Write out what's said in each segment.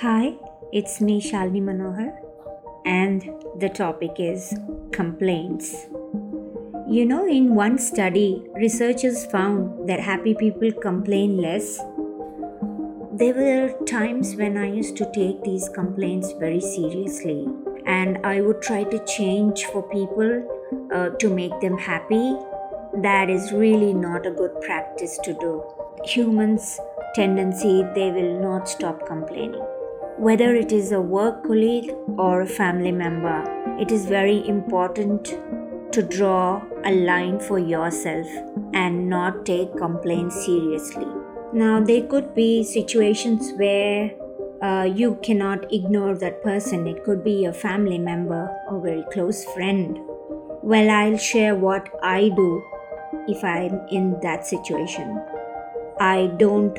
Hi, it's me Shalini Manohar, and the topic is complaints. You know, in one study, researchers found that happy people complain less. There were times when I used to take these complaints very seriously, and I would try to change for people uh, to make them happy. That is really not a good practice to do. Humans' tendency, they will not stop complaining whether it is a work colleague or a family member, it is very important to draw a line for yourself and not take complaints seriously. Now, there could be situations where uh, you cannot ignore that person. It could be a family member or very close friend. Well, I'll share what I do if I'm in that situation. I don't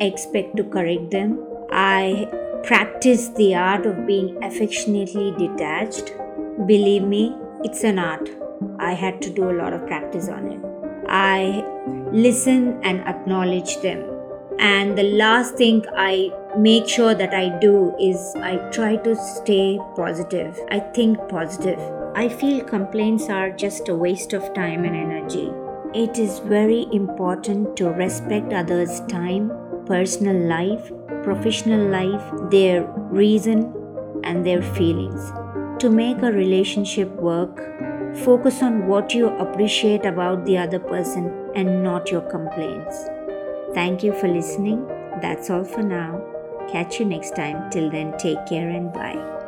expect to correct them. I practice the art of being affectionately detached. Believe me, it's an art. I had to do a lot of practice on it. I listen and acknowledge them. And the last thing I make sure that I do is I try to stay positive. I think positive. I feel complaints are just a waste of time and energy. It is very important to respect others' time, personal life, professional life, their reason, and their feelings. To make a relationship work, focus on what you appreciate about the other person and not your complaints. Thank you for listening. That's all for now. Catch you next time. Till then, take care and bye.